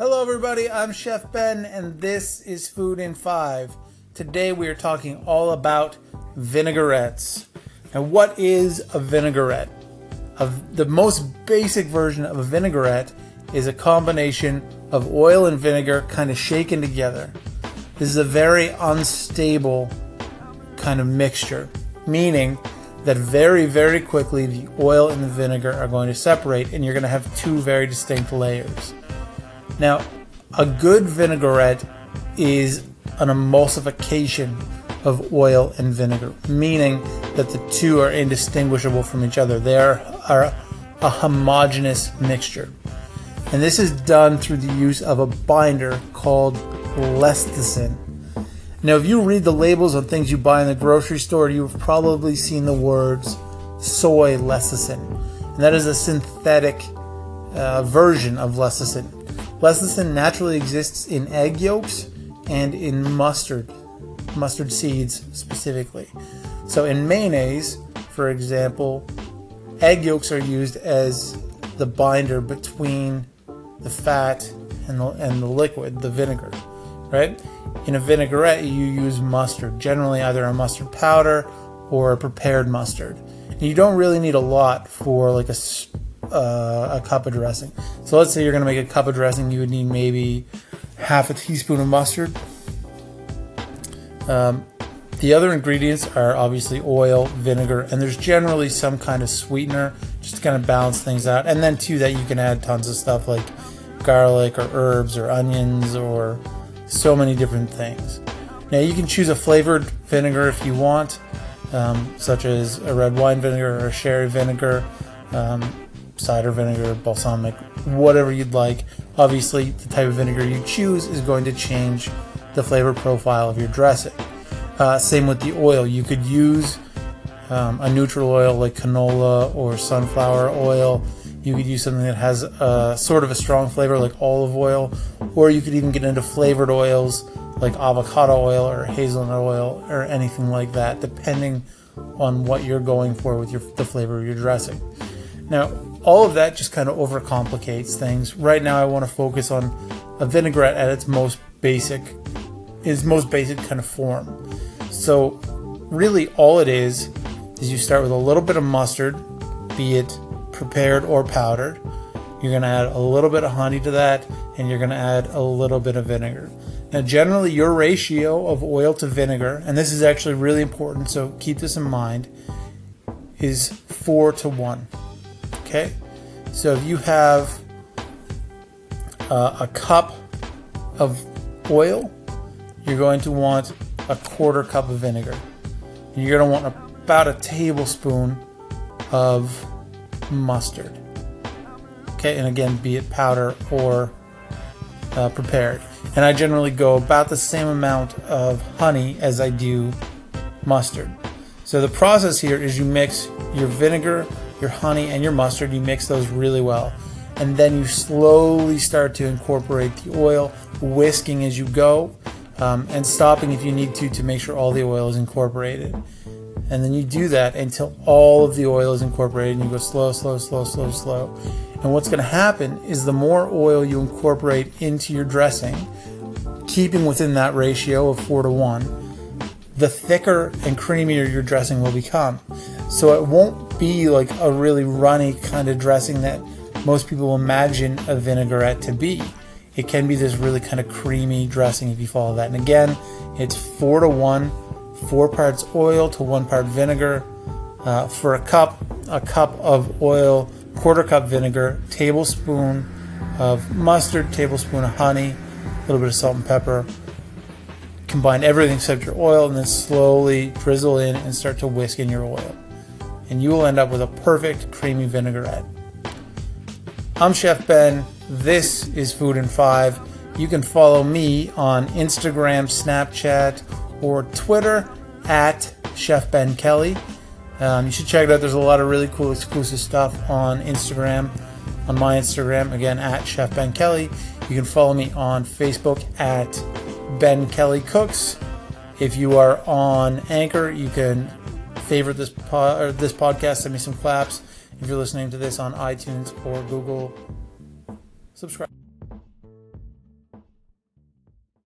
Hello, everybody. I'm Chef Ben, and this is Food in Five. Today, we are talking all about vinaigrettes. And what is a vinaigrette? Of the most basic version of a vinaigrette is a combination of oil and vinegar kind of shaken together. This is a very unstable kind of mixture, meaning that very, very quickly the oil and the vinegar are going to separate and you're going to have two very distinct layers. Now, a good vinaigrette is an emulsification of oil and vinegar, meaning that the two are indistinguishable from each other. They are, are a homogeneous mixture. And this is done through the use of a binder called lecithin. Now, if you read the labels on things you buy in the grocery store, you've probably seen the words soy lecithin. And that is a synthetic uh, version of lecithin. Lecithin naturally exists in egg yolks and in mustard, mustard seeds specifically. So, in mayonnaise, for example, egg yolks are used as the binder between the fat and the, and the liquid, the vinegar right? In a vinaigrette, you use mustard, generally either a mustard powder or a prepared mustard. And you don't really need a lot for like a, uh, a cup of dressing. So let's say you're going to make a cup of dressing, you would need maybe half a teaspoon of mustard. Um, the other ingredients are obviously oil, vinegar, and there's generally some kind of sweetener just to kind of balance things out. And then too, that, you can add tons of stuff like garlic or herbs or onions or so many different things. Now you can choose a flavored vinegar if you want, um, such as a red wine vinegar or a sherry vinegar, um, cider vinegar, balsamic, whatever you'd like. Obviously, the type of vinegar you choose is going to change the flavor profile of your dressing. Uh, same with the oil. You could use um, a neutral oil like canola or sunflower oil you could use something that has a sort of a strong flavor like olive oil, or you could even get into flavored oils like avocado oil or hazelnut oil or anything like that, depending on what you're going for with your the flavor of your dressing. Now, all of that just kind of overcomplicates things. Right now, I want to focus on a vinaigrette at its most basic, its most basic kind of form. So, really, all it is is you start with a little bit of mustard, be it prepared or powdered. You're going to add a little bit of honey to that, and you're going to add a little bit of vinegar. Now, generally, your ratio of oil to vinegar, and this is actually really important, so keep this in mind, is four to one. Okay? So if you have uh, a cup of oil, you're going to want a quarter cup of vinegar. And you're going to want about a tablespoon of mustard. Okay, and again, be it powder or uh, prepared. And I generally go about the same amount of honey as I do mustard. So the process here is you mix your vinegar, your honey, and your mustard. You mix those really well. And then you slowly start to incorporate the oil, whisking as you go, um, and stopping if you need to to make sure all the oil is incorporated. And then you do that until all of the oil is incorporated and you go slow, slow, slow, slow, slow. And what's going to happen is the more oil you incorporate into your dressing, keeping within that ratio of 4 to 1, the thicker and creamier your dressing will become. So it won't be like a really runny kind of dressing that most people imagine a vinaigrette to be. It can be this really kind of creamy dressing if you follow that. And again, it's 4 to 1 four parts oil to one part vinegar. Uh, for a cup, a cup of oil, quarter cup vinegar, tablespoon of mustard, tablespoon of honey, a little bit of salt and pepper. Combine everything except your oil and then slowly drizzle in and start to whisk in your oil. And you will end up with a perfect creamy vinaigrette. I'm Chef Ben. This is Food in Five. You can follow me on Instagram, Snapchat, or Twitter at Chef Ben Kelly. Um, you should check it out. There's a lot of really cool exclusive stuff on Instagram, on my Instagram, again at Chef Ben Kelly. You can follow me on Facebook at Ben Kelly Cooks. If you are on Anchor, you can favorite this po- this podcast. Send me some claps. If you're listening to this on iTunes or Google, subscribe.